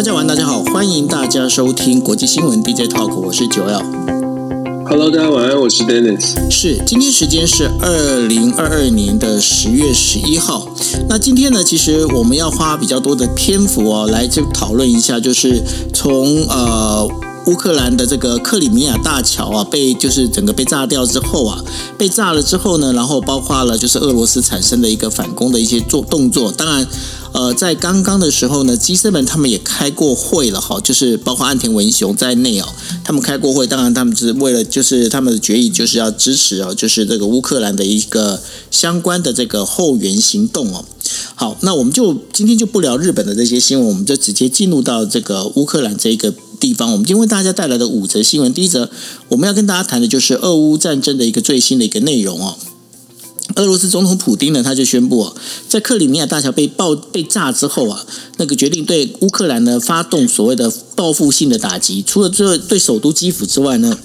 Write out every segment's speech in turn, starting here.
大家晚，大家好，欢迎大家收听国际新闻 DJ Talk，我是九 L。Hello，大家晚安，我是 Dennis。是，今天时间是二零二二年的十月十一号。那今天呢，其实我们要花比较多的篇幅哦，来就讨论一下，就是从呃。乌克兰的这个克里米亚大桥啊，被就是整个被炸掉之后啊，被炸了之后呢，然后包括了就是俄罗斯产生的一个反攻的一些做动作。当然，呃，在刚刚的时候呢，G7 他们也开过会了哈，就是包括岸田文雄在内哦，他们开过会。当然，他们是为了就是他们的决议就是要支持哦，就是这个乌克兰的一个相关的这个后援行动哦。好，那我们就今天就不聊日本的这些新闻，我们就直接进入到这个乌克兰这一个地方。我们今天为大家带来的五则新闻，第一则我们要跟大家谈的就是俄乌战争的一个最新的一个内容哦。俄罗斯总统普丁呢，他就宣布哦，在克里米亚大桥被爆被炸之后啊，那个决定对乌克兰呢发动所谓的报复性的打击，除了这对首都基辅之外呢。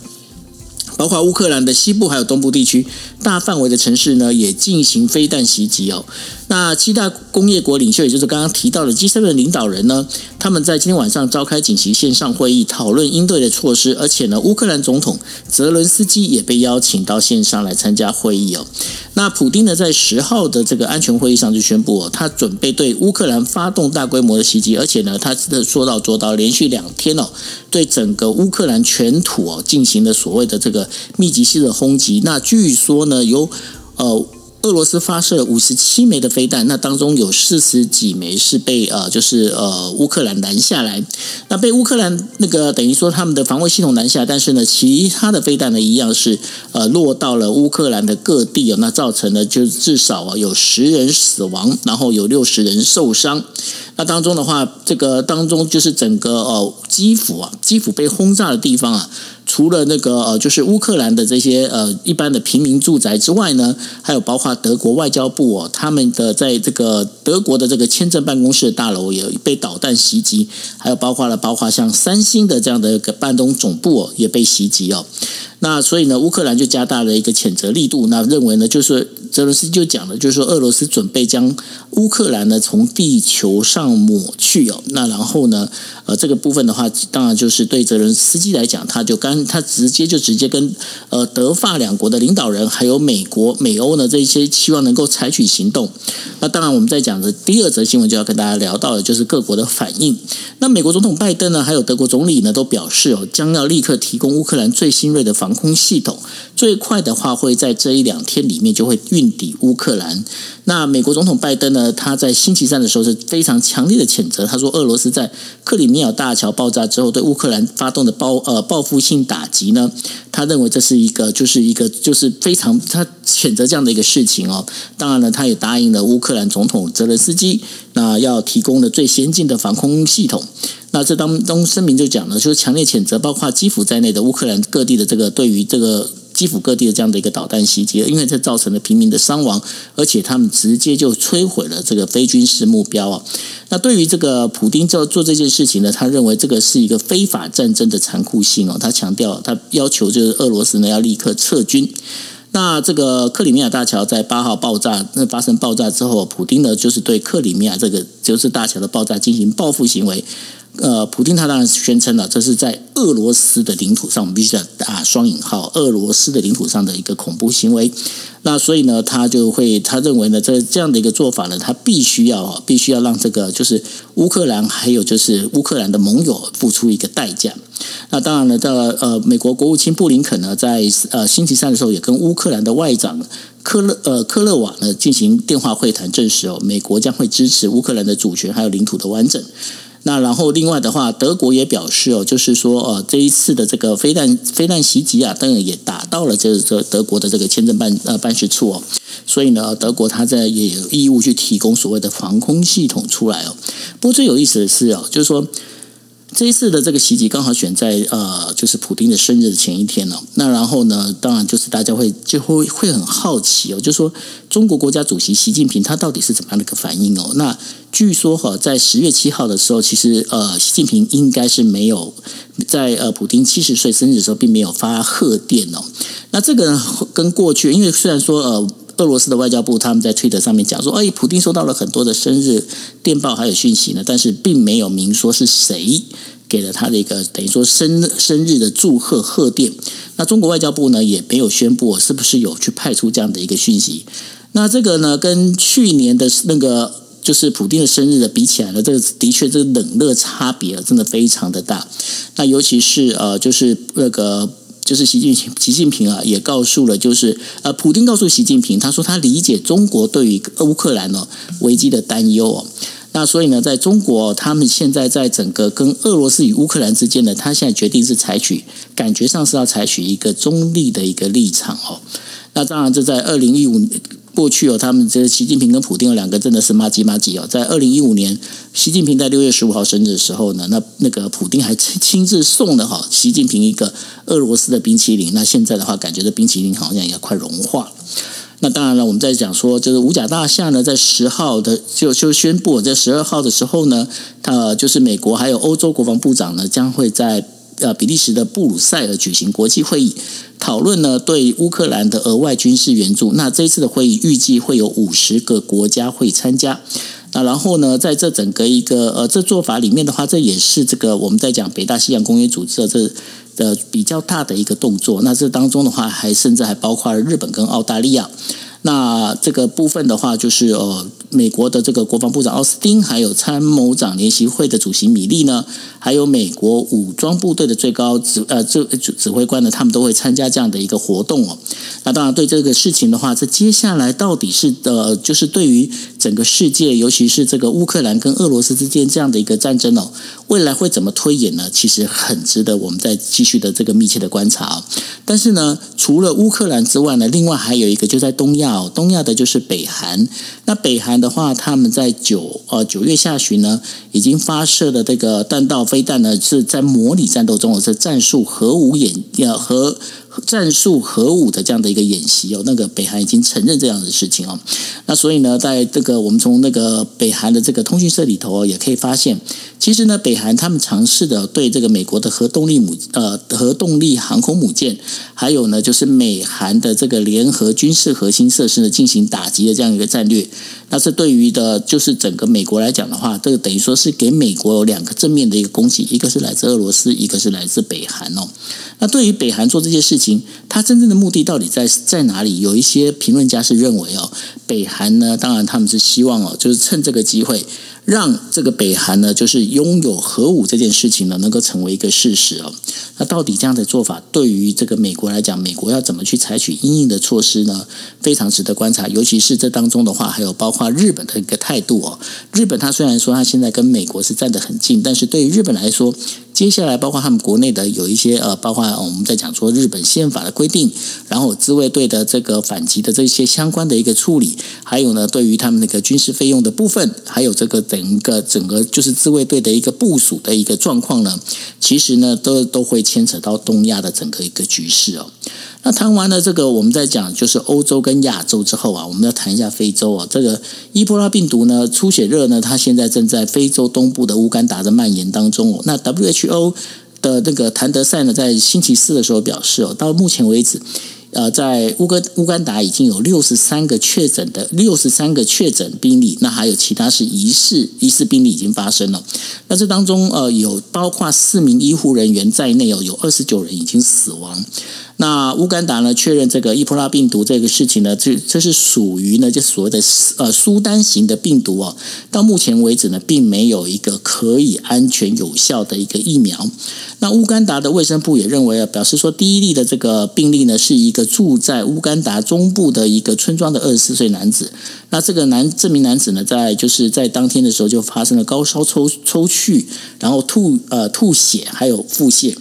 包括乌克兰的西部还有东部地区大范围的城市呢，也进行飞弹袭击哦。那七大工业国领袖，也就是刚刚提到的 G7 的领导人呢，他们在今天晚上召开紧急线上会议，讨论应对的措施。而且呢，乌克兰总统泽伦斯基也被邀请到线上来参加会议哦。那普丁呢，在十号的这个安全会议上就宣布哦，他准备对乌克兰发动大规模的袭击，而且呢，他的说到做到，连续两天哦，对整个乌克兰全土哦进行了所谓的这个密集式的轰击。那据说呢，由呃。俄罗斯发射五十七枚的飞弹，那当中有四十几枚是被呃，就是呃乌克兰拦下来。那被乌克兰那个等于说他们的防卫系统拦下，但是呢，其他的飞弹呢一样是呃落到了乌克兰的各地哦，那造成了就至少啊有十人死亡，然后有六十人受伤。那当中的话，这个当中就是整个呃基辅啊，基辅被轰炸的地方啊。除了那个呃，就是乌克兰的这些呃一般的平民住宅之外呢，还有包括德国外交部哦，他们的在这个德国的这个签证办公室大楼也被导弹袭击，还有包括了包括像三星的这样的一个办公总部哦也被袭击哦。那所以呢，乌克兰就加大了一个谴责力度，那认为呢，就是泽伦斯基就讲了，就是说俄罗斯准备将乌克兰呢从地球上抹去哦。那然后呢，呃，这个部分的话，当然就是对泽伦斯基来讲，他就干他直接就直接跟呃德法两国的领导人，还有美国、美欧呢这一些，希望能够采取行动。那当然，我们在讲的第二则新闻就要跟大家聊到的，就是各国的反应。那美国总统拜登呢，还有德国总理呢，都表示哦，将要立刻提供乌克兰最新锐的防空系统，最快的话会在这一两天里面就会运抵乌克兰。那美国总统拜登呢，他在星期三的时候是非常强烈的谴责，他说俄罗斯在克里米亚大桥爆炸之后对乌克兰发动的报呃报复性打击呢，他认为这是一个就是一个就是非常他谴责这样的一个事情哦。当然了，他也答应了乌克兰总统泽连斯基，那要提供的最先进的防空系统。那这当中声明就讲了，就是强烈谴责包括基辅在内的乌克兰各地的这个对于这个基辅各地的这样的一个导弹袭击，因为这造成了平民的伤亡，而且他们直接就摧毁了这个非军事目标啊。那对于这个普丁做做这件事情呢，他认为这个是一个非法战争的残酷性哦，他强调他要求就是俄罗斯呢要立刻撤军。那这个克里米亚大桥在八号爆炸，那发生爆炸之后，普丁呢就是对克里米亚这个就是大桥的爆炸进行报复行为。呃，普京他当然宣称了，这是在俄罗斯的领土上，我们必须要打双引号，俄罗斯的领土上的一个恐怖行为。那所以呢，他就会他认为呢，这这样的一个做法呢，他必须要必须要让这个就是乌克兰还有就是乌克兰的盟友付出一个代价。那当然了，到呃，美国国务卿布林肯呢，在呃星期三的时候也跟乌克兰的外长科勒呃科勒瓦呢进行电话会谈，证实哦，美国将会支持乌克兰的主权还有领土的完整。那然后另外的话，德国也表示哦，就是说呃，这一次的这个飞弹飞弹袭击啊，当然也打到了这这德国的这个签证办呃办事处哦，所以呢，德国它在也有义务去提供所谓的防空系统出来哦。不过最有意思的是哦，就是说。这一次的这个袭击刚好选在呃，就是普丁的生日的前一天哦。那然后呢，当然就是大家会就会会很好奇哦，就说中国国家主席习近平他到底是怎么样的一个反应哦？那据说哈，在十月七号的时候，其实呃，习近平应该是没有在呃普丁七十岁生日的时候，并没有发贺电哦。那这个跟过去，因为虽然说呃。俄罗斯的外交部他们在推特上面讲说，哎，普京收到了很多的生日电报还有讯息呢，但是并没有明说是谁给了他的一个等于说生生日的祝贺贺电。那中国外交部呢也没有宣布是不是有去派出这样的一个讯息。那这个呢跟去年的那个就是普京的生日的比起来呢，这个的确这个冷热差别真的非常的大。那尤其是呃，就是那个。就是习近平，习近平啊，也告诉了，就是呃，普京告诉习近平，他说他理解中国对于乌克兰呢危机的担忧哦。那所以呢，在中国，他们现在在整个跟俄罗斯与乌克兰之间呢，他现在决定是采取，感觉上是要采取一个中立的一个立场哦。那当然，这在二零一五。过去哦，他们这习近平跟普京有两个真的是妈鸡妈鸡哦。在二零一五年，习近平在六月十五号生日的时候呢，那那个普京还亲自送了哈习近平一个俄罗斯的冰淇淋。那现在的话，感觉这冰淇淋好像也快融化了。那当然了，我们在讲说，就是五角大厦呢，在十号的就就宣布，在十二号的时候呢，呃，就是美国还有欧洲国防部长呢，将会在。呃，比利时的布鲁塞尔举行国际会议，讨论呢对乌克兰的额外军事援助。那这一次的会议预计会有五十个国家会参加。那然后呢，在这整个一个呃这做法里面的话，这也是这个我们在讲北大西洋公约组织的这的比较大的一个动作。那这当中的话，还甚至还包括了日本跟澳大利亚。那这个部分的话，就是呃。美国的这个国防部长奥斯汀，还有参谋长联席会的主席米利呢，还有美国武装部队的最高指呃指指挥官呢，他们都会参加这样的一个活动哦。那当然，对这个事情的话，这接下来到底是呃，就是对于整个世界，尤其是这个乌克兰跟俄罗斯之间这样的一个战争哦，未来会怎么推演呢？其实很值得我们再继续的这个密切的观察。但是呢，除了乌克兰之外呢，另外还有一个就在东亚哦，东亚的就是北韩。那北韩的的话，他们在九呃九月下旬呢，已经发射的这个弹道飞弹呢，是在模拟战斗中，是战术核武演呃核。战术核武的这样的一个演习哦，那个北韩已经承认这样的事情哦。那所以呢，在这个我们从那个北韩的这个通讯社里头哦，也可以发现，其实呢，北韩他们尝试的对这个美国的核动力母呃核动力航空母舰，还有呢，就是美韩的这个联合军事核心设施呢进行打击的这样一个战略。那是对于的，就是整个美国来讲的话，这个等于说是给美国有两个正面的一个攻击，一个是来自俄罗斯，一个是来自北韩哦。那对于北韩做这些事情，他真正的目的到底在在哪里？有一些评论家是认为哦，北韩呢，当然他们是希望哦，就是趁这个机会。让这个北韩呢，就是拥有核武这件事情呢，能够成为一个事实哦。那到底这样的做法对于这个美国来讲，美国要怎么去采取应应的措施呢？非常值得观察。尤其是这当中的话，还有包括日本的一个态度哦。日本它虽然说它现在跟美国是站得很近，但是对于日本来说，接下来包括他们国内的有一些呃，包括我们在讲说日本宪法的规定，然后自卫队的这个反击的这些相关的一个处理，还有呢，对于他们那个军事费用的部分，还有这个。整个整个就是自卫队的一个部署的一个状况呢，其实呢都都会牵扯到东亚的整个一个局势哦。那谈完了这个，我们在讲就是欧洲跟亚洲之后啊，我们要谈一下非洲啊。这个伊波拉病毒呢，出血热呢，它现在正在非洲东部的乌干达的蔓延当中哦。那 WHO 的那个谭德赛呢，在星期四的时候表示哦，到目前为止。呃，在乌干乌干达已经有六十三个确诊的六十三个确诊病例，那还有其他是疑似疑似病例已经发生了。那这当中呃，有包括四名医护人员在内哦，有二十九人已经死亡。那乌干达呢，确认这个伊波拉病毒这个事情呢，这这是属于呢，就所谓的呃苏丹型的病毒哦。到目前为止呢，并没有一个可以安全有效的一个疫苗。那乌干达的卫生部也认为啊，表示说第一例的这个病例呢，是一个住在乌干达中部的一个村庄的二十四岁男子。那这个男这名男子呢，在就是在当天的时候就发生了高烧、抽抽搐，然后吐呃吐血，还有腹泻。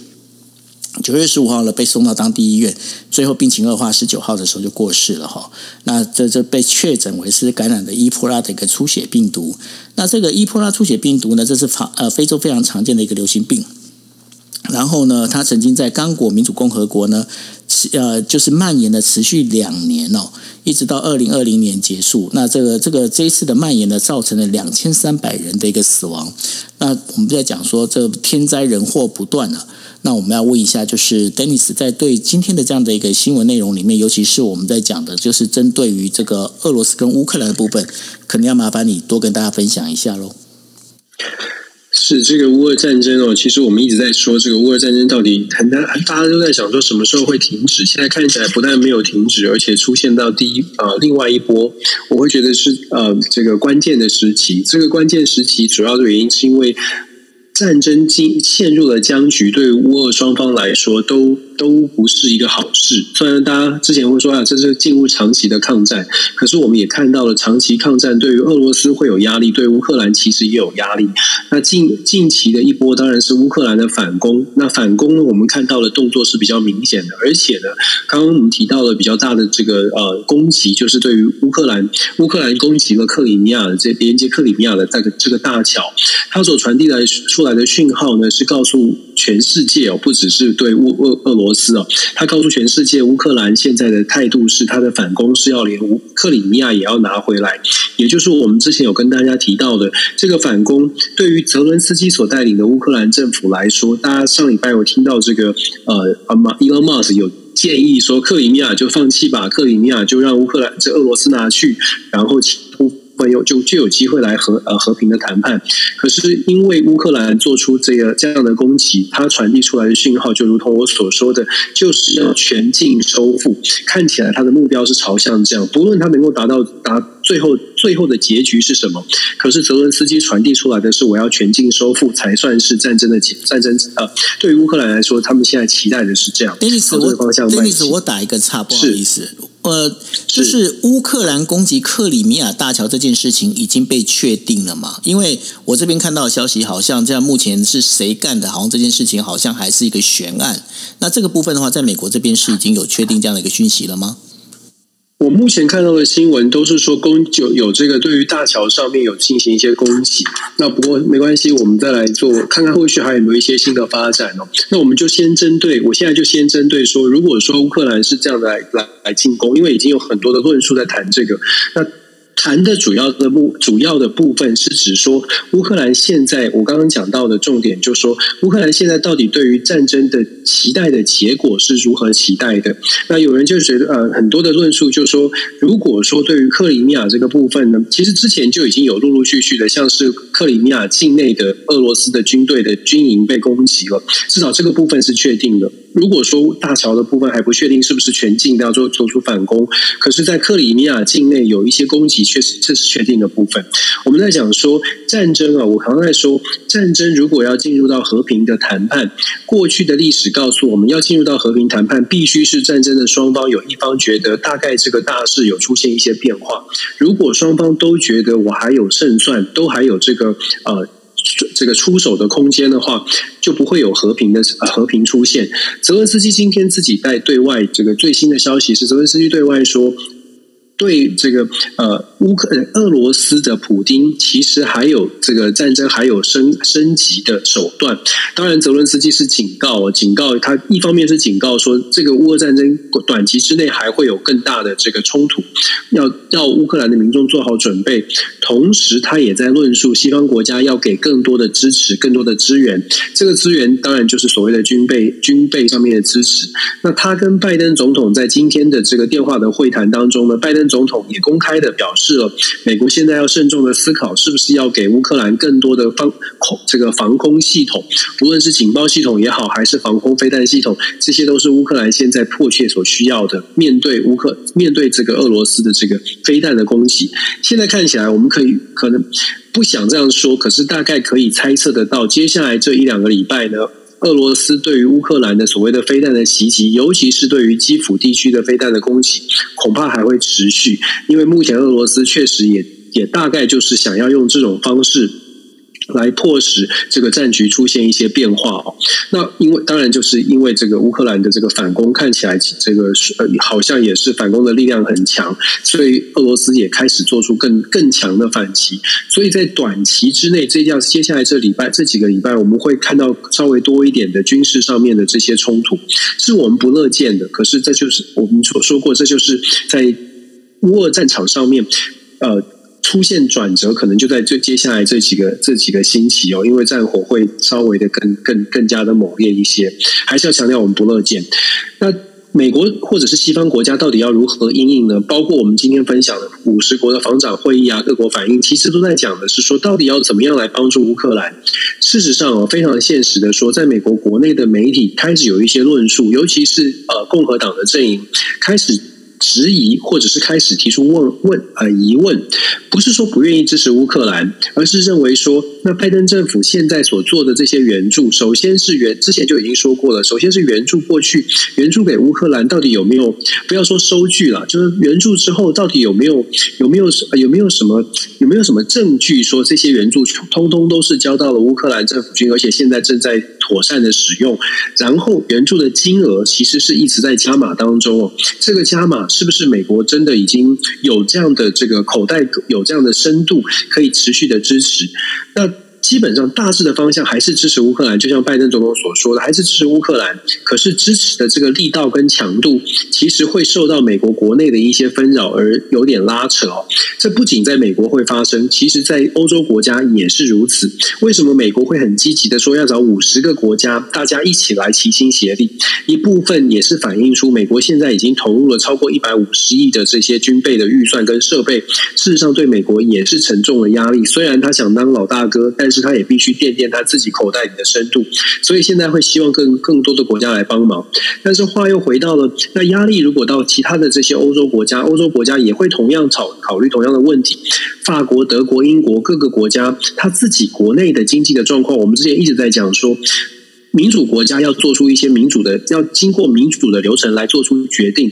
九月十五号呢，被送到当地医院，最后病情恶化，十九号的时候就过世了哈。那这这被确诊为是感染的伊波拉的一个出血病毒。那这个伊波拉出血病毒呢，这是非呃非洲非常常见的一个流行病。然后呢，他曾经在刚果民主共和国呢。呃，就是蔓延的持续两年哦，一直到二零二零年结束。那这个这个这一次的蔓延呢，造成了两千三百人的一个死亡。那我们在讲说，这天灾人祸不断了。那我们要问一下，就是 Dennis 在对今天的这样的一个新闻内容里面，尤其是我们在讲的，就是针对于这个俄罗斯跟乌克兰的部分，可能要麻烦你多跟大家分享一下喽。是这个乌俄战争哦，其实我们一直在说这个乌俄战争到底很难，大家都在想说什么时候会停止。现在看起来不但没有停止，而且出现到第一呃另外一波，我会觉得是呃这个关键的时期。这个关键时期主要的原因是因为战争进陷入了僵局，对乌俄双方来说都。都不是一个好事。虽然大家之前会说啊，这是进入长期的抗战，可是我们也看到了长期抗战对于俄罗斯会有压力，对乌克兰其实也有压力。那近近期的一波当然是乌克兰的反攻。那反攻呢，我们看到的动作是比较明显的，而且呢，刚刚我们提到了比较大的这个呃攻击，就是对于乌克兰，乌克兰攻击了克里米亚的这连接克里米亚的这个这个大桥，它所传递来出来的讯号呢，是告诉全世界哦，不只是对乌俄俄罗。罗斯哦，他告诉全世界，乌克兰现在的态度是他的反攻是要连乌克里米亚也要拿回来，也就是我们之前有跟大家提到的这个反攻，对于泽伦斯基所带领的乌克兰政府来说，大家上礼拜有听到这个呃，阿马伊隆马斯有建议说，克里米亚就放弃吧，克里米亚就让乌克兰这俄罗斯拿去，然后会有就就有机会来和呃和平的谈判，可是因为乌克兰做出这个这样的攻击，它传递出来的讯号就如同我所说的，就是要全境收复。看起来它的目标是朝向这样，不论它能够达到达最后最后的结局是什么，可是泽伦斯基传递出来的是我要全境收复才算是战争的结战争呃，对于乌克兰来说，他们现在期待的是这样。丁律师，我丁律师，我打一个岔，不好意思。呃，就是乌克兰攻击克里米亚大桥这件事情已经被确定了嘛？因为我这边看到的消息，好像这样，目前是谁干的？好像这件事情好像还是一个悬案。那这个部分的话，在美国这边是已经有确定这样的一个讯息了吗？我目前看到的新闻都是说攻有有这个对于大桥上面有进行一些攻击，那不过没关系，我们再来做看看后续还有没有一些新的发展哦。那我们就先针对，我现在就先针对说，如果说乌克兰是这样来来来进攻，因为已经有很多的论述在谈这个，那。谈的主要的部主要的部分是指说，乌克兰现在我刚刚讲到的重点，就是说乌克兰现在到底对于战争的期待的结果是如何期待的？那有人就觉得，呃，很多的论述就是说，如果说对于克里米亚这个部分呢，其实之前就已经有陆陆续续的，像是克里米亚境内的俄罗斯的军队的军营被攻击了，至少这个部分是确定的。如果说大桥的部分还不确定是不是全境要做做出反攻，可是，在克里米亚境内有一些攻击，确实这是确定的部分。我们在讲说战争啊，我常在说战争如果要进入到和平的谈判，过去的历史告诉我们要进入到和平谈判，必须是战争的双方有一方觉得大概这个大势有出现一些变化。如果双方都觉得我还有胜算，都还有这个呃。这个出手的空间的话，就不会有和平的和平出现。泽文斯基今天自己在对外这个最新的消息是，泽文斯基对外说。对这个呃乌克俄罗斯的普丁，其实还有这个战争还有升升级的手段。当然，泽伦斯基是警告，警告他一方面是警告说，这个乌俄战争短期之内还会有更大的这个冲突，要要乌克兰的民众做好准备。同时，他也在论述西方国家要给更多的支持、更多的资源。这个资源当然就是所谓的军备、军备上面的支持。那他跟拜登总统在今天的这个电话的会谈当中呢，拜登。总统也公开的表示了，美国现在要慎重的思考，是不是要给乌克兰更多的防空这个防空系统，不论是警报系统也好，还是防空飞弹系统，这些都是乌克兰现在迫切所需要的。面对乌克面对这个俄罗斯的这个飞弹的攻击，现在看起来我们可以可能不想这样说，可是大概可以猜测得到，接下来这一两个礼拜呢。俄罗斯对于乌克兰的所谓的飞弹的袭击，尤其是对于基辅地区的飞弹的攻击，恐怕还会持续。因为目前俄罗斯确实也也大概就是想要用这种方式来迫使这个战局出现一些变化哦。那因为当然就是因为这个乌克兰的这个反攻看起来这个呃好像也是反攻的力量很强，所以俄罗斯也开始做出更更强的反击。所以在短期之内，这样接下来这礼拜这几个礼拜，我们会看到稍微多一点的军事上面的这些冲突，是我们不乐见的。可是这就是我们所说过，这就是在乌俄战场上面呃。出现转折，可能就在这接下来这几个这几个星期哦，因为战火会稍微的更更更加的猛烈一些，还是要强调我们不乐见。那美国或者是西方国家到底要如何应应呢？包括我们今天分享的五十国的防长会议啊，各国反应，其实都在讲的是说，到底要怎么样来帮助乌克兰。事实上哦，非常现实的说，在美国国内的媒体开始有一些论述，尤其是呃共和党的阵营开始。质疑，或者是开始提出问问呃疑问，不是说不愿意支持乌克兰，而是认为说，那拜登政府现在所做的这些援助，首先是援之前就已经说过了，首先是援助过去援助给乌克兰，到底有没有不要说收据了，就是援助之后到底有没有有没有有没有什么有没有什么证据说这些援助通通都是交到了乌克兰政府军，而且现在正在妥善的使用，然后援助的金额其实是一直在加码当中哦，这个加码。是不是美国真的已经有这样的这个口袋有这样的深度，可以持续的支持？那？基本上大致的方向还是支持乌克兰，就像拜登总统所说的，还是支持乌克兰。可是支持的这个力道跟强度，其实会受到美国国内的一些纷扰而有点拉扯哦。这不仅在美国会发生，其实在欧洲国家也是如此。为什么美国会很积极的说要找五十个国家，大家一起来齐心协力？一部分也是反映出美国现在已经投入了超过一百五十亿的这些军备的预算跟设备，事实上对美国也是沉重的压力。虽然他想当老大哥，但是。是他也必须垫垫他自己口袋里的深度，所以现在会希望更更多的国家来帮忙。但是话又回到了，那压力如果到其他的这些欧洲国家，欧洲国家也会同样考考虑同样的问题。法国、德国、英国各个国家，他自己国内的经济的状况，我们之前一直在讲说，民主国家要做出一些民主的，要经过民主的流程来做出决定。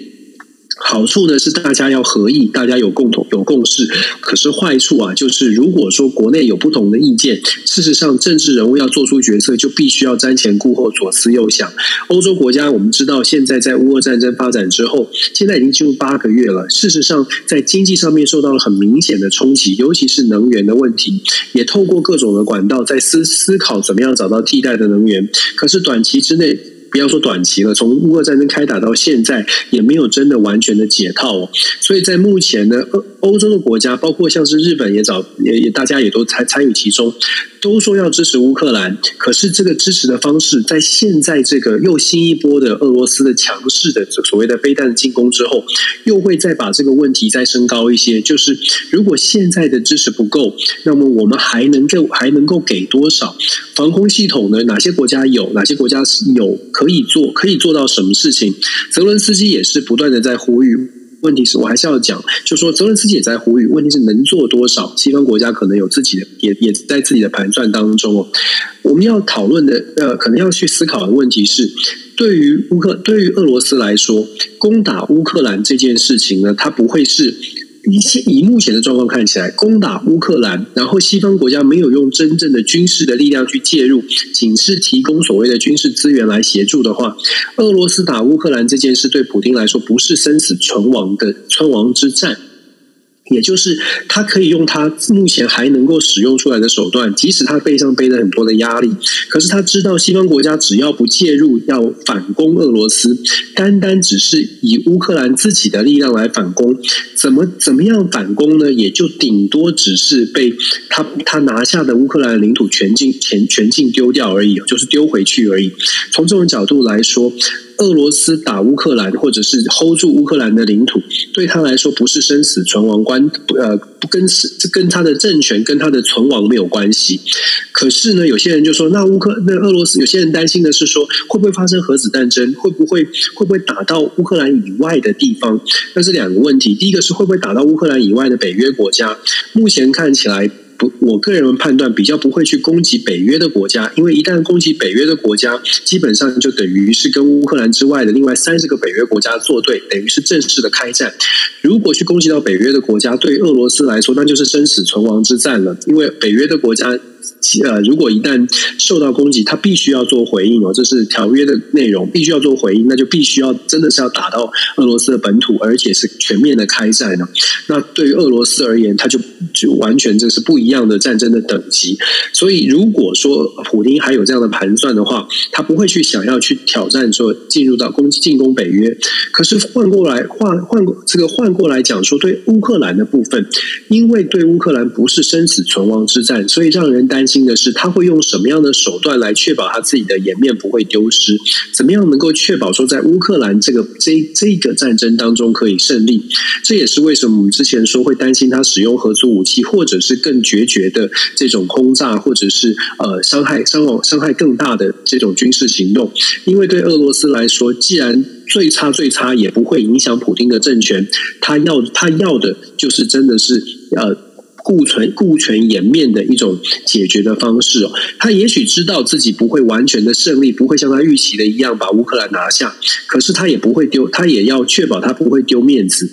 好处呢是大家要合意，大家有共同有共识。可是坏处啊，就是如果说国内有不同的意见，事实上政治人物要做出决策，就必须要瞻前顾后、左思右想。欧洲国家我们知道，现在在乌俄战争发展之后，现在已经进入八个月了。事实上，在经济上面受到了很明显的冲击，尤其是能源的问题，也透过各种的管道在思思考怎么样找到替代的能源。可是短期之内。不要说短期了，从乌俄战争开打到现在，也没有真的完全的解套哦。所以在目前呢，欧欧洲的国家，包括像是日本，也早也也大家也都参参与其中。都说要支持乌克兰，可是这个支持的方式，在现在这个又新一波的俄罗斯的强势的所谓的飞弹的进攻之后，又会再把这个问题再升高一些。就是如果现在的支持不够，那么我们还能够还能够给多少防空系统呢？哪些国家有？哪些国家是有可以做？可以做到什么事情？泽伦斯基也是不断的在呼吁。问题是我还是要讲，就说泽伦斯基也在呼吁，问题是能做多少？西方国家可能有自己的，也也在自己的盘算当中哦。我们要讨论的，呃，可能要去思考的问题是，对于乌克，对于俄罗斯来说，攻打乌克兰这件事情呢，它不会是。以以目前的状况看起来，攻打乌克兰，然后西方国家没有用真正的军事的力量去介入，仅是提供所谓的军事资源来协助的话，俄罗斯打乌克兰这件事对普京来说不是生死存亡的存亡之战。也就是他可以用他目前还能够使用出来的手段，即使他背上背了很多的压力，可是他知道西方国家只要不介入，要反攻俄罗斯，单单只是以乌克兰自己的力量来反攻，怎么怎么样反攻呢？也就顶多只是被他他拿下的乌克兰领土全境全全境丢掉而已，就是丢回去而已。从这种角度来说。俄罗斯打乌克兰，或者是 hold 住乌克兰的领土，对他来说不是生死存亡关，呃，不跟是跟他的政权跟他的存亡没有关系。可是呢，有些人就说，那乌克那俄罗斯有些人担心的是说，会不会发生核子战争？会不会会不会打到乌克兰以外的地方？那是两个问题。第一个是会不会打到乌克兰以外的北约国家？目前看起来。不我个人判断比较不会去攻击北约的国家，因为一旦攻击北约的国家，基本上就等于是跟乌克兰之外的另外三十个北约国家作对，等于是正式的开战。如果去攻击到北约的国家，对俄罗斯来说那就是生死存亡之战了，因为北约的国家。呃，如果一旦受到攻击，他必须要做回应哦，这是条约的内容，必须要做回应，那就必须要真的是要打到俄罗斯的本土，而且是全面的开战呢。那对于俄罗斯而言，他就就完全这是不一样的战争的等级。所以，如果说普京还有这样的盘算的话，他不会去想要去挑战说进入到攻进攻北约。可是换过来换换这个换过来讲说，对乌克兰的部分，因为对乌克兰不是生死存亡之战，所以让人担心的是他会用什么样的手段来确保他自己的颜面不会丢失？怎么样能够确保说在乌克兰这个这这个战争当中可以胜利？这也是为什么我们之前说会担心他使用核武武器，或者是更决绝的这种轰炸，或者是呃伤害伤亡伤害更大的这种军事行动。因为对俄罗斯来说，既然最差最差也不会影响普京的政权，他要他要的就是真的是呃顾全顾全颜面的一种解决的方式哦。他也许知道自己不会完全的胜利，不会像他预期的一样把乌克兰拿下，可是他也不会丢，他也要确保他不会丢面子。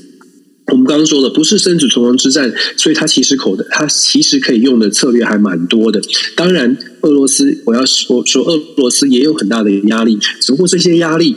我们刚刚说的不是生死存亡之战，所以他其实口的他其实可以用的策略还蛮多的。当然，俄罗斯我要说说俄罗斯也有很大的压力，只不过这些压力。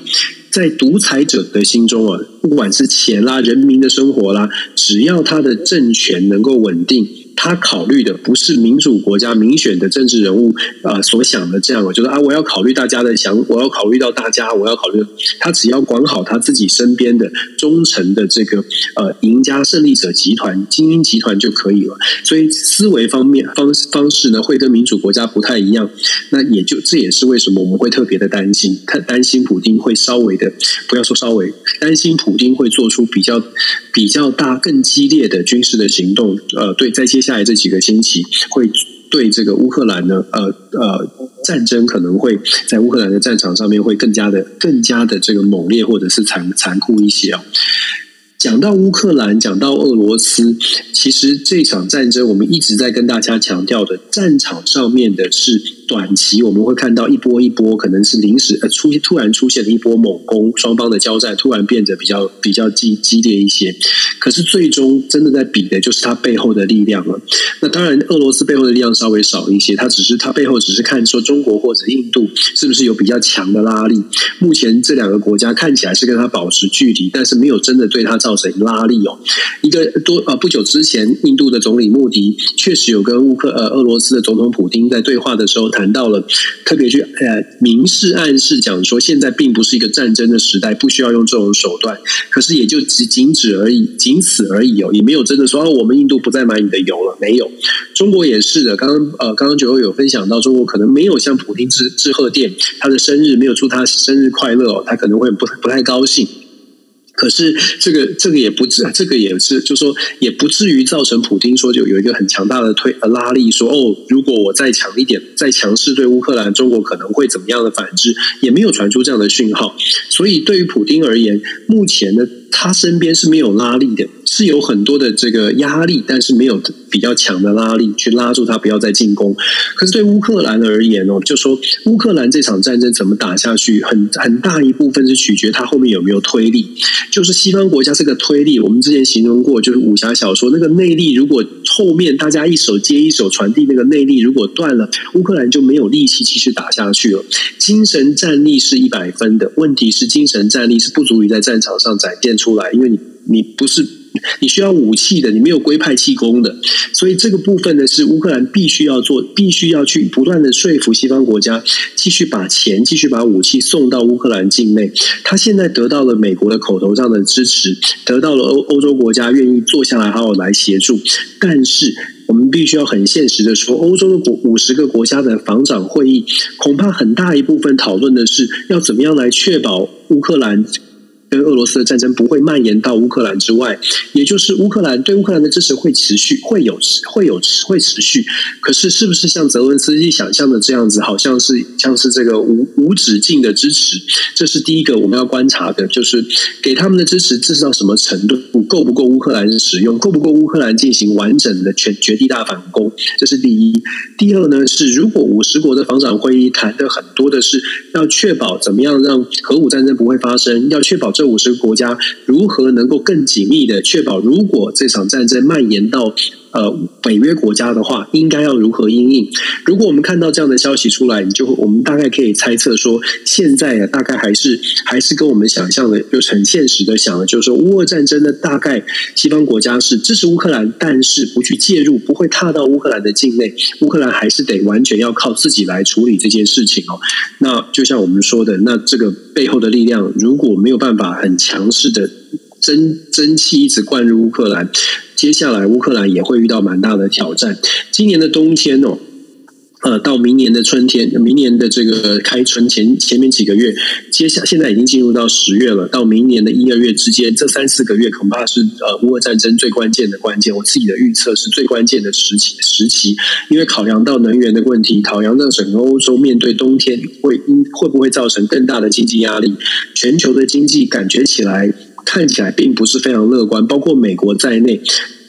在独裁者的心中啊，不管是钱啦、人民的生活啦，只要他的政权能够稳定。他考虑的不是民主国家民选的政治人物啊所想的这样，就是啊，我要考虑大家的想，我要考虑到大家，我要考虑他只要管好他自己身边的忠诚的这个呃赢家胜利者集团精英集团就可以了。所以思维方面方方式呢，会跟民主国家不太一样。那也就这也是为什么我们会特别的担心，他担心普京会稍微的不要说稍微担心普京会做出比较比较大更激烈的军事的行动。呃，对，在接下来这几个星期，会对这个乌克兰呢，呃呃，战争可能会在乌克兰的战场上面会更加的、更加的这个猛烈，或者是残残酷一些啊。讲到乌克兰，讲到俄罗斯，其实这场战争我们一直在跟大家强调的，战场上面的是。短期我们会看到一波一波，可能是临时呃出突然出现了一波猛攻，双方的交战突然变得比较比较激激烈一些。可是最终真的在比的就是它背后的力量了。那当然，俄罗斯背后的力量稍微少一些，它只是它背后只是看说中国或者印度是不是有比较强的拉力。目前这两个国家看起来是跟它保持距离，但是没有真的对它造成拉力哦。一个多呃不久之前，印度的总理穆迪确实有跟乌克呃俄罗斯的总统普京在对话的时候谈。到了，特别去呃明示暗示讲说，现在并不是一个战争的时代，不需要用这种手段。可是也就仅仅止而已，仅此而已哦，也没有真的说哦我们印度不再买你的油了。没有，中国也是的。刚刚呃，刚刚九友有分享到，中国可能没有向普京致致贺电，他的生日没有祝他生日快乐哦，他可能会不不太高兴。可是这个这个也不至，这个也是，就说也不至于造成普京说就有一个很强大的推拉力，说哦，如果我再强一点，再强势对乌克兰，中国可能会怎么样的反制，也没有传出这样的讯号。所以对于普京而言，目前的。他身边是没有拉力的，是有很多的这个压力，但是没有比较强的拉力去拉住他不要再进攻。可是对乌克兰而言哦，就说乌克兰这场战争怎么打下去，很很大一部分是取决他后面有没有推力。就是西方国家这个推力，我们之前形容过，就是武侠小说那个内力，如果后面大家一手接一手传递那个内力，如果断了，乌克兰就没有力气继续打下去了。精神战力是一百分的，问题是精神战力是不足以在战场上展现。出来，因为你你不是你需要武器的，你没有龟派气功的，所以这个部分呢是乌克兰必须要做，必须要去不断的说服西方国家继续把钱、继续把武器送到乌克兰境内。他现在得到了美国的口头上的支持，得到了欧欧洲国家愿意坐下来好好来协助，但是我们必须要很现实的说，欧洲的国五十个国家的防长会议，恐怕很大一部分讨论的是要怎么样来确保乌克兰。跟俄罗斯的战争不会蔓延到乌克兰之外，也就是乌克兰对乌克兰的支持会持续，会有会有会持续。可是，是不是像泽伦斯基想象的这样子，好像是像是这个无无止境的支持？这是第一个我们要观察的，就是给他们的支持支持到什么程度，够不够乌克兰使用，够不够乌克兰进行完整的全绝地大反攻？这是第一。第二呢，是如果五十国的防长会议谈的很多的是要确保怎么样让核武战争不会发生，要确保这。这五十个国家如何能够更紧密的确保，如果这场战争蔓延到呃北约国家的话，应该要如何应应？如果我们看到这样的消息出来，你就我们大概可以猜测说，现在啊，大概还是还是跟我们想象的，就是很现实的想的，就是说，乌俄战争的，大概西方国家是支持乌克兰，但是不去介入，不会踏到乌克兰的境内，乌克兰还是得完全要靠自己来处理这件事情哦。那就像我们说的，那这个背后的力量如果没有办法很强势的蒸蒸汽一直灌入乌克兰，接下来乌克兰也会遇到蛮大的挑战。今年的冬天哦。呃，到明年的春天，明年的这个开春前前面几个月，接下现在已经进入到十月了，到明年的一二月之间，这三四个月恐怕是呃乌俄战争最关键的关键。我自己的预测是最关键的时期时期，因为考量到能源的问题，考量到整个欧洲面对冬天会会不会造成更大的经济压力，全球的经济感觉起来看起来并不是非常乐观，包括美国在内。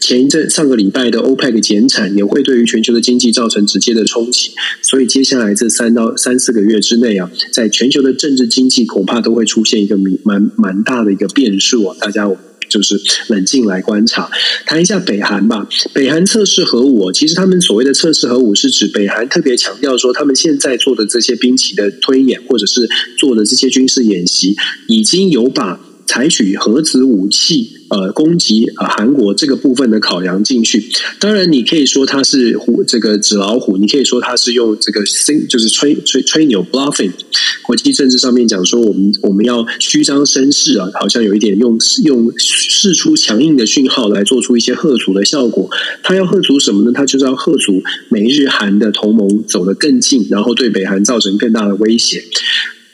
前一阵上个礼拜的欧佩克减产也会对于全球的经济造成直接的冲击，所以接下来这三到三四个月之内啊，在全球的政治经济恐怕都会出现一个蛮蛮大的一个变数啊，大家就是冷静来观察。谈一下北韩吧，北韩测试核武，其实他们所谓的测试核武是指北韩特别强调说，他们现在做的这些兵棋的推演，或者是做的这些军事演习，已经有把。采取核子武器呃攻击呃韩国这个部分的考量进去，当然你可以说它是虎这个纸老虎，你可以说它是用这个声就是吹吹吹牛 bluffing，国际政治上面讲说我们我们要虚张声势啊，好像有一点用用释出强硬的讯号来做出一些贺阻的效果。他要贺阻什么呢？他就是要贺阻美日韩的同盟走得更近，然后对北韩造成更大的威胁。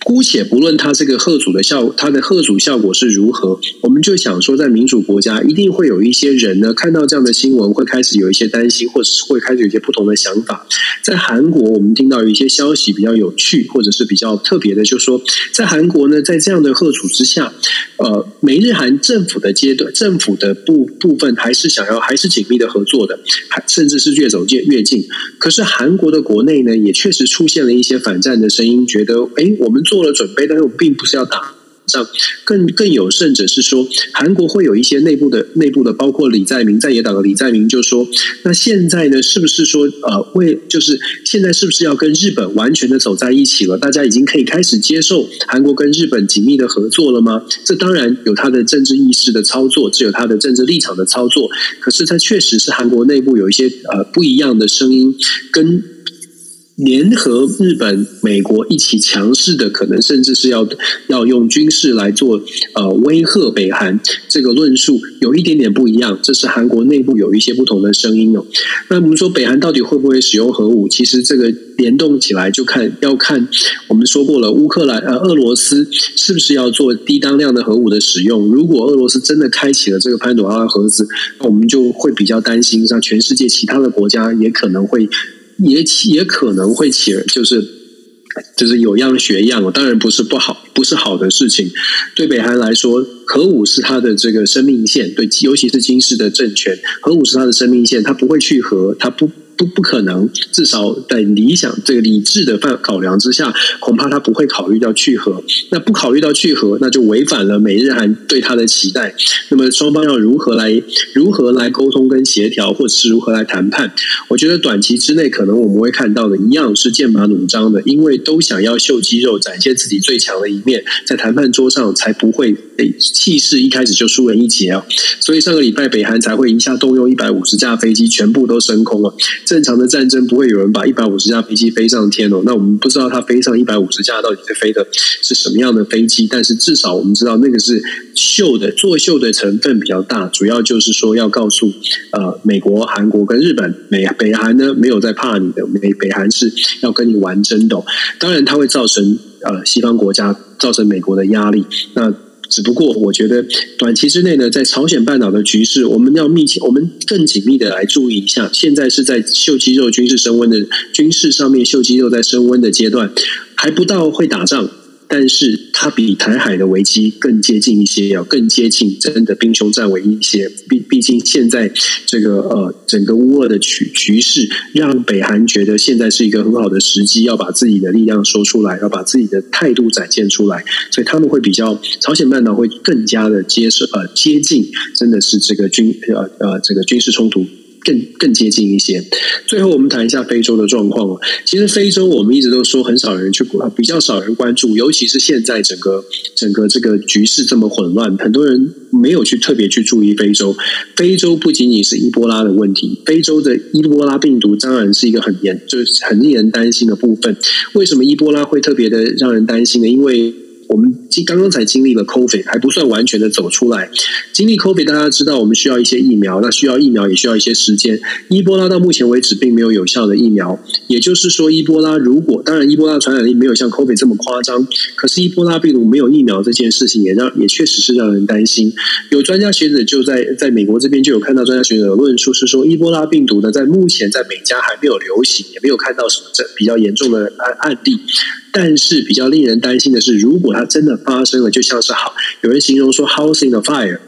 姑且不论它这个贺主的效，它的贺主效果是如何，我们就想说，在民主国家一定会有一些人呢，看到这样的新闻会开始有一些担心，或者是会开始有一些不同的想法。在韩国，我们听到有一些消息比较有趣，或者是比较特别的，就是说，在韩国呢，在这样的贺主之下，呃，美日韩政府的阶段，政府的部部分还是想要还是紧密的合作的，还甚至是越走越越近。可是韩国的国内呢，也确实出现了一些反战的声音，觉得，哎，我们。做了准备，但是我并不是要打仗。更更有甚者是说，韩国会有一些内部的内部的，包括李在明在野党的李在明就说：“那现在呢，是不是说呃，为就是现在是不是要跟日本完全的走在一起了？大家已经可以开始接受韩国跟日本紧密的合作了吗？这当然有他的政治意识的操作，只有他的政治立场的操作。可是，他确实是韩国内部有一些呃不一样的声音跟。”联合日本、美国一起强势的，可能甚至是要要用军事来做呃威吓北韩，这个论述有一点点不一样。这是韩国内部有一些不同的声音哦。那我们说北韩到底会不会使用核武？其实这个联动起来就看要看我们说过了，乌克兰呃俄罗斯是不是要做低当量的核武的使用？如果俄罗斯真的开启了这个潘多拉盒子，那我们就会比较担心，像全世界其他的国家也可能会。也也可能会起，就是就是有样学样，当然不是不好，不是好的事情。对北韩来说，核武是他的这个生命线，对，尤其是金氏的政权，核武是他的生命线，他不会去核，他不。不不可能，至少在理想这个理智的范考量之下，恐怕他不会考虑到去核。那不考虑到去核，那就违反了美日韩对他的期待。那么双方要如何来如何来沟通跟协调，或者是如何来谈判？我觉得短期之内可能我们会看到的一样是剑拔弩张的，因为都想要秀肌肉，展现自己最强的一面，在谈判桌上才不会气势一开始就输人一截啊。所以上个礼拜北韩才会一下动用一百五十架飞机，全部都升空了。正常的战争不会有人把一百五十架飞机飞上天哦。那我们不知道它飞上一百五十架到底是飞的是什么样的飞机，但是至少我们知道那个是秀的，作秀的成分比较大。主要就是说要告诉呃美国、韩国跟日本，美北韩呢没有在怕你的，美北韩是要跟你玩真的。当然，它会造成呃西方国家造成美国的压力。那只不过，我觉得短期之内呢，在朝鲜半岛的局势，我们要密切，我们更紧密的来注意一下。现在是在秀肌肉、军事升温的军事上面，秀肌肉在升温的阶段，还不到会打仗。但是它比台海的危机更接近一些，要更接近真的兵凶战危一些。毕毕竟现在这个呃整个乌俄的局局势，让北韩觉得现在是一个很好的时机，要把自己的力量说出来，要把自己的态度展现出来。所以他们会比较朝鲜半岛会更加的接受呃接近，真的是这个军呃呃这个军事冲突更更接近一些。最后，我们谈一下非洲的状况。其实非洲我们一直都说很少人去，比较少人关注，尤其是现在整个整个这个局势这么混乱，很多人没有去特别去注意非洲。非洲不仅仅是伊波拉的问题，非洲的伊波拉病毒当然是一个很严，就是很令人担心的部分。为什么伊波拉会特别的让人担心呢？因为我们刚刚才经历了 COVID，还不算完全的走出来。经历 COVID，大家知道我们需要一些疫苗，那需要疫苗也需要一些时间。伊波拉到目前为止并没有有效的疫苗，也就是说，伊波拉如果当然伊波拉传染力没有像 COVID 这么夸张，可是伊波拉病毒没有疫苗这件事情也让也确实是让人担心。有专家学者就在在美国这边就有看到专家学者的论述是说，伊波拉病毒呢在目前在美加还没有流行，也没有看到什么这比较严重的案案例。但是比较令人担心的是，如果它真的发生了，就像是好有人形容说 “house in the fire”，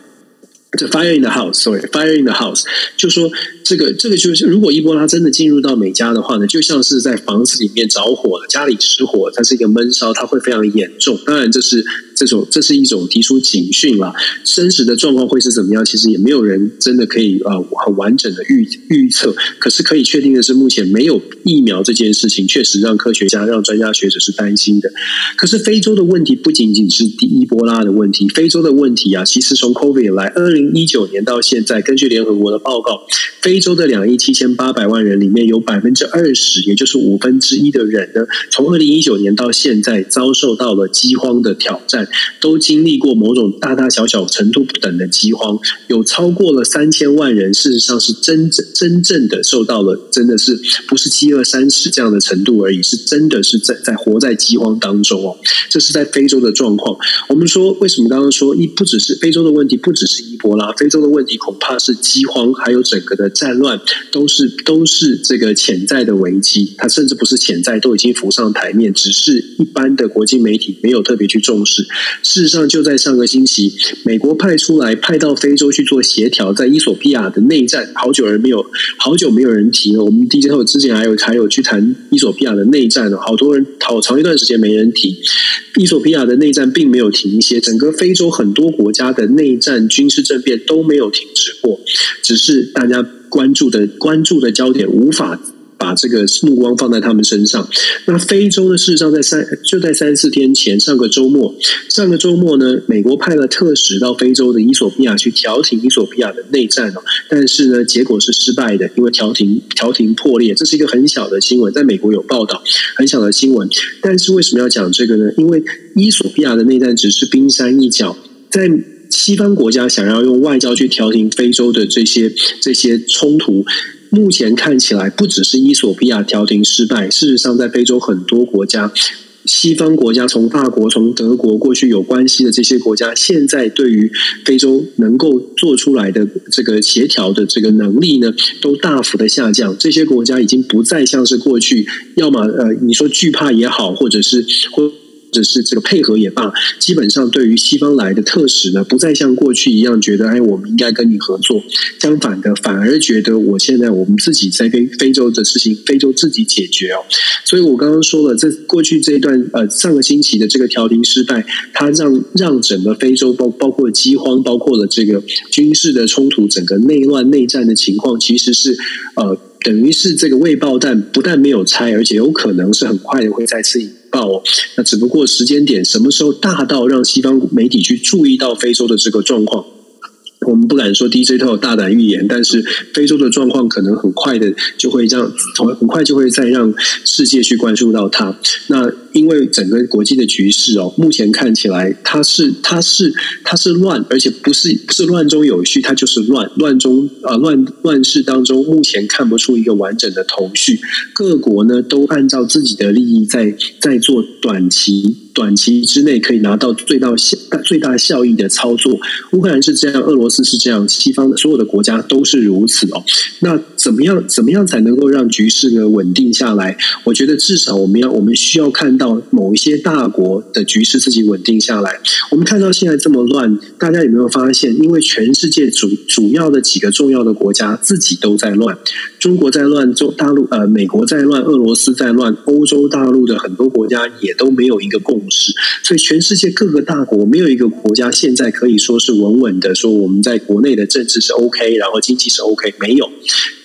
这 “fire in the house”，sorry，“fire in the house”，就说这个这个就是，如果伊波拉真的进入到美加的话呢，就像是在房子里面着火了，家里失火，它是一个闷烧，它会非常严重。当然，这是。这种这是一种提出警讯了，真实的状况会是怎么样？其实也没有人真的可以呃很完整的预预测。可是可以确定的是，目前没有疫苗这件事情，确实让科学家、让专家学者是担心的。可是非洲的问题不仅仅是第一波拉的问题，非洲的问题啊，其实从 COVID 来，二零一九年到现在，根据联合国的报告，非洲的两亿七千八百万人里面有百分之二十，也就是五分之一的人呢，从二零一九年到现在遭受到了饥荒的挑战。都经历过某种大大小小程度不等的饥荒，有超过了三千万人，事实上是真正真正的受到了，真的是不是饥饿三十这样的程度而已，是真的是在在活在饥荒当中哦。这是在非洲的状况。我们说为什么刚刚说一不只是非洲的问题，不只是伊波拉，非洲的问题恐怕是饥荒，还有整个的战乱，都是都是这个潜在的危机。它甚至不是潜在，都已经浮上台面，只是一般的国际媒体没有特别去重视。事实上，就在上个星期，美国派出来派到非洲去做协调，在伊索比亚的内战，好久人没有，好久没有人提了。我们 DJ 后之前还有还有去谈伊索比亚的内战了，好多人好长一段时间没人提。伊索比亚的内战并没有停歇，整个非洲很多国家的内战军事政变都没有停止过，只是大家关注的关注的焦点无法。把这个目光放在他们身上。那非洲呢？事实上，在三就在三四天前，上个周末，上个周末呢，美国派了特使到非洲的伊索比亚去调停伊索比亚的内战哦。但是呢，结果是失败的，因为调停调停破裂。这是一个很小的新闻，在美国有报道，很小的新闻。但是为什么要讲这个呢？因为伊索比亚的内战只是冰山一角，在西方国家想要用外交去调停非洲的这些这些冲突。目前看起来，不只是伊索比亚调停失败，事实上，在非洲很多国家，西方国家从法国、从德国过去有关系的这些国家，现在对于非洲能够做出来的这个协调的这个能力呢，都大幅的下降。这些国家已经不再像是过去，要么呃，你说惧怕也好，或者是或。或者是这个配合也罢，基本上对于西方来的特使呢，不再像过去一样觉得哎，我们应该跟你合作。相反的，反而觉得我现在我们自己在非非洲的事情，非洲自己解决哦。所以我刚刚说了，这过去这一段呃上个星期的这个调停失败，它让让整个非洲包包括饥荒，包括了这个军事的冲突，整个内乱内战的情况，其实是呃等于是这个未爆弹不但没有拆，而且有可能是很快的会再次引。报哦，那只不过时间点什么时候大到让西方媒体去注意到非洲的这个状况，我们不敢说 DJ 都有大胆预言，但是非洲的状况可能很快的就会让很很快就会再让世界去关注到它。那因为整个国际的局势哦，目前看起来它是它是它是乱，而且不是不是乱中有序，它就是乱乱中啊乱乱世当中，目前看不出一个完整的头绪。各国呢都按照自己的利益在在做短期短期之内可以拿到最大效最大效益的操作。乌克兰是这样，俄罗斯是这样，西方的所有的国家都是如此哦。那怎么样怎么样才能够让局势呢稳定下来？我觉得至少我们要我们需要看。到某一些大国的局势自己稳定下来，我们看到现在这么乱，大家有没有发现？因为全世界主主要的几个重要的国家自己都在乱，中国在乱，中大陆呃美国在乱，俄罗斯在乱，欧洲大陆的很多国家也都没有一个共共识。所以全世界各个大国没有一个国家现在可以说是稳稳的说我们在国内的政治是 OK，然后经济是 OK，没有。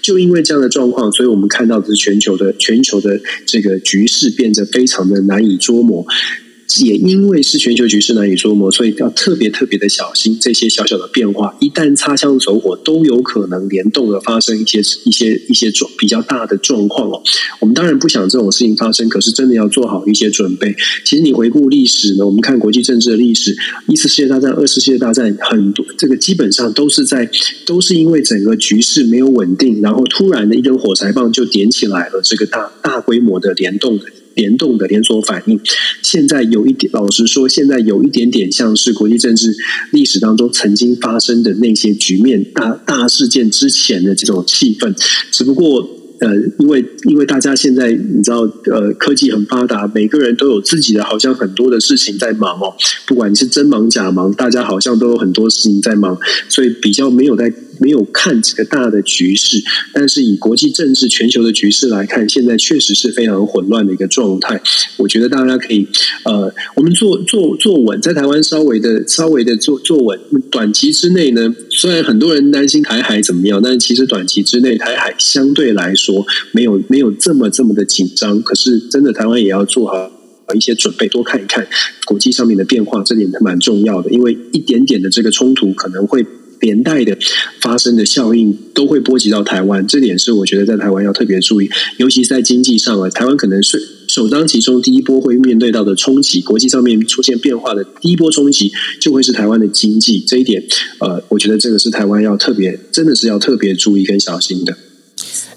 就因为这样的状况，所以我们看到的是全球的全球的这个局势变得非常的难以捉摸。也因为是全球局势难以捉摸，所以要特别特别的小心这些小小的变化。一旦擦枪走火，都有可能联动的发生一些一些一些状比较大的状况哦。我们当然不想这种事情发生，可是真的要做好一些准备。其实你回顾历史呢，我们看国际政治的历史，一次世界大战、二次世界大战，很多这个基本上都是在都是因为整个局势没有稳定，然后突然的一根火柴棒就点起来了，这个大大规模的联动的。联动的连锁反应，现在有一点，老实说，现在有一点点像是国际政治历史当中曾经发生的那些局面、大大事件之前的这种气氛，只不过。呃，因为因为大家现在你知道，呃，科技很发达，每个人都有自己的好像很多的事情在忙哦。不管你是真忙假忙，大家好像都有很多事情在忙，所以比较没有在没有看这个大的局势。但是以国际政治全球的局势来看，现在确实是非常混乱的一个状态。我觉得大家可以呃，我们坐坐坐稳，在台湾稍微的稍微的坐坐稳。短期之内呢，虽然很多人担心台海怎么样，但是其实短期之内台海相对来说。说没有没有这么这么的紧张，可是真的台湾也要做好一些准备，多看一看国际上面的变化，这点蛮重要的。因为一点点的这个冲突可能会连带的发生的效应，都会波及到台湾。这点是我觉得在台湾要特别注意，尤其是在经济上啊，台湾可能是首当其冲第一波会面对到的冲击，国际上面出现变化的第一波冲击，就会是台湾的经济。这一点，呃，我觉得这个是台湾要特别，真的是要特别注意跟小心的。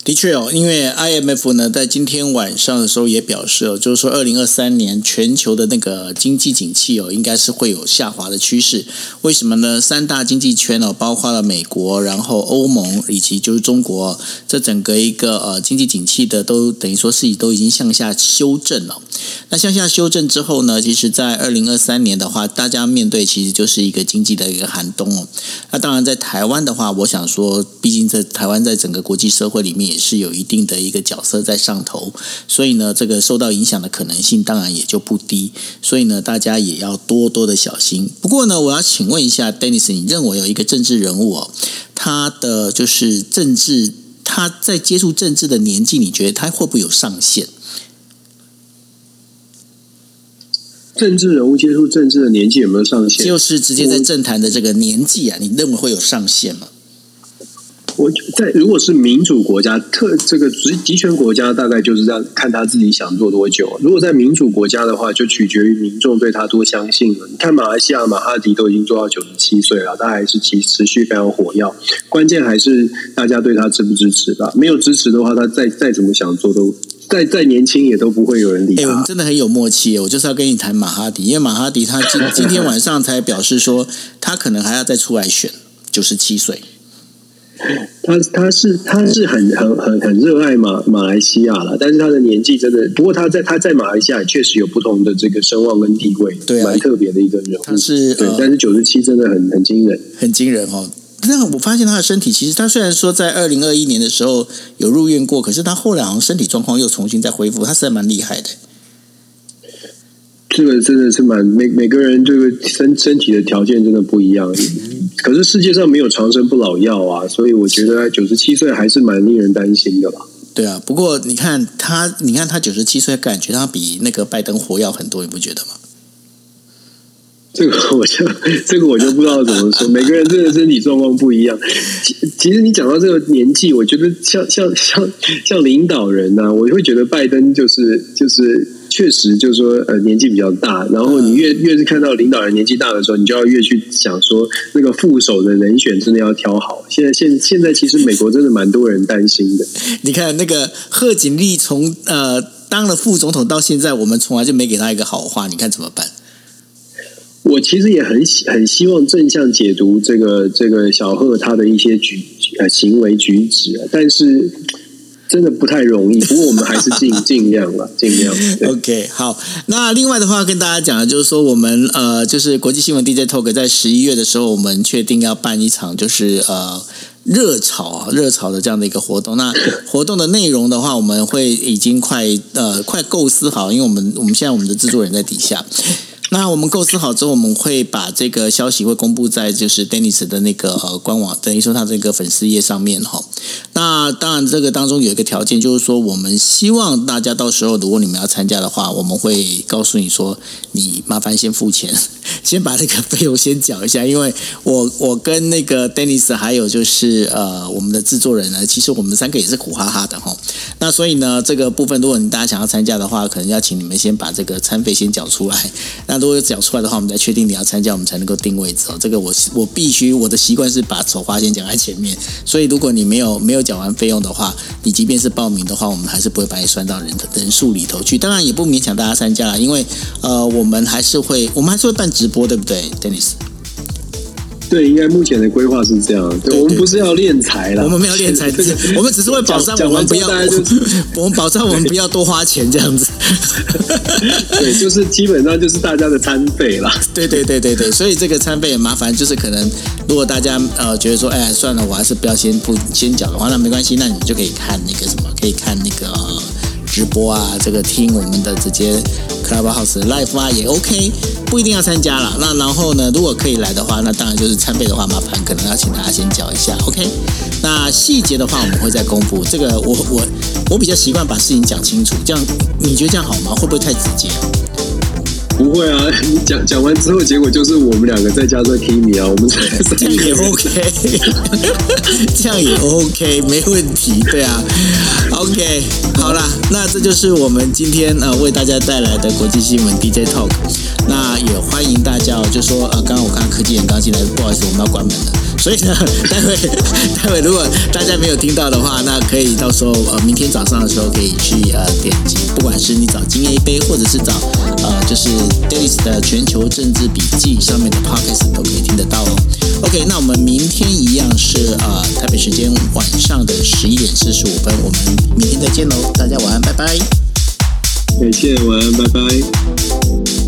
的确哦，因为 IMF 呢在今天晚上的时候也表示哦，就是说二零二三年全球的那个经济景气哦，应该是会有下滑的趋势。为什么呢？三大经济圈哦，包括了美国、然后欧盟以及就是中国，这整个一个呃经济景气的都等于说是都已经向下修正了。那向下修正之后呢，其实在二零二三年的话，大家面对其实就是一个经济的一个寒冬哦。那当然在台湾的话，我想说，毕竟在台湾在整个国际社会里面。也是有一定的一个角色在上头，所以呢，这个受到影响的可能性当然也就不低。所以呢，大家也要多多的小心。不过呢，我要请问一下，Dennis，你认为有一个政治人物哦，他的就是政治，他在接触政治的年纪，你觉得他会不会有上限？政治人物接触政治的年纪有没有上限？就是直接在政坛的这个年纪啊，你认为会有上限吗？我在如果是民主国家，特这个集集权国家，大概就是这样，看他自己想做多久。如果在民主国家的话，就取决于民众对他多相信了。你看马来西亚马哈迪都已经做到九十七岁了，他还是持持续非常火药。关键还是大家对他支不支持吧。没有支持的话，他再再怎么想做，都再再年轻也都不会有人理他。我们真的很有默契，我就是要跟你谈马哈迪，因为马哈迪他今今天晚上才表示说，他可能还要再出来选，九十七岁。他他是他是很很很很热爱马马来西亚了，但是他的年纪真的，不过他在他在马来西亚确实有不同的这个声望跟地位，对，蛮特别的一个人物。是，对，但是九十七真的很很惊人，很惊人哦。那我发现他的身体，其实他虽然说在二零二一年的时候有入院过，可是他后来好像身体状况又重新再恢复，他实在蛮厉害的。这个真的是蛮每每个人这个身身体的条件真的不一样。可是世界上没有长生不老药啊，所以我觉得九十七岁还是蛮令人担心的吧。对啊，不过你看他，你看他九十七岁，感觉他比那个拜登活要很多，你不觉得吗？这个我就 这个我就不知道怎么说，每个人真的身体状况不一样。其实你讲到这个年纪，我觉得像像像像领导人呢，我会觉得拜登就是就是。确实，就是说，呃，年纪比较大，然后你越越是看到领导人年纪大的时候，你就要越去想说，那个副手的人选真的要挑好。现在现现在其实美国真的蛮多人担心的。你看那个贺锦丽从呃当了副总统到现在，我们从来就没给他一个好话，你看怎么办？我其实也很很希望正向解读这个这个小贺他的一些举呃行为举止，但是。真的不太容易，不过我们还是尽 尽量了，尽量。OK，好。那另外的话，跟大家讲的就是说，我们呃，就是国际新闻 DJ Talk 在十一月的时候，我们确定要办一场，就是呃。热潮啊，热潮的这样的一个活动。那活动的内容的话，我们会已经快呃快构思好，因为我们我们现在我们的制作人在底下。那我们构思好之后，我们会把这个消息会公布在就是 Dennis 的那个呃官网，等于说他这个粉丝页上面哈。那当然，这个当中有一个条件，就是说我们希望大家到时候如果你们要参加的话，我们会告诉你说，你麻烦先付钱，先把那个费用先缴一下，因为我我跟那个 Dennis 还有就是呃我们的制作人呢，其实我们三个也是苦哈哈的哈。那所以呢，这个部分如果你大家想要参加的话，可能要请你们先把这个餐费先缴出来。那如果讲出来的话，我们再确定你要参加，我们才能够定位置哦。这个我我必须我的习惯是把丑花先讲在前面，所以如果你没有没有缴完费用的话，你即便是报名的话，我们还是不会把你算到人的人数里头去。当然也不勉强大家参加了，因为呃，我们还是会我们还是会办直播，对不对，Dennis？对，应该目前的规划是这样。对，我们不是要练财了，我们没有练财，我们只是会保障我们不要，我们保障我们不要多花钱这样子。对，就是基本上就是大家的餐费啦。对对对对对，所以这个餐费也麻烦，就是可能如果大家呃觉得说，哎，算了，我还是不要先不先缴的话，那没关系，那你就可以看那个什么，可以看那个直播啊，这个听我们的直接。Clubhouse Live 啊也 OK，不一定要参加了。那然后呢，如果可以来的话，那当然就是参费的话，麻烦可能要请大家先缴一下。OK，那细节的话我们会再公布。这个我我我比较习惯把事情讲清楚，这样你觉得这样好吗？会不会太直接？不会啊，你 讲讲完之后，结果就是我们两个在家在听你啊，我们这样也 OK，这样也 OK，没问题，对啊，OK，好啦，那这就是我们今天呃为大家带来的国际新闻 DJ Talk，那也欢迎大家哦就说呃，刚刚我看科技人刚进来，不好意思，我们要关门了。所以呢，待会待会如果大家没有听到的话，那可以到时候呃明天早上的时候可以去呃点击，不管是你找金 A 杯，或者是找呃就是 Davis 的全球政治笔记上面的 Podcast 都可以听得到哦。OK，那我们明天一样是呃台北时间晚上的十一点四十五分，我们明天再见喽，大家晚安，拜拜。感谢晚安，拜拜。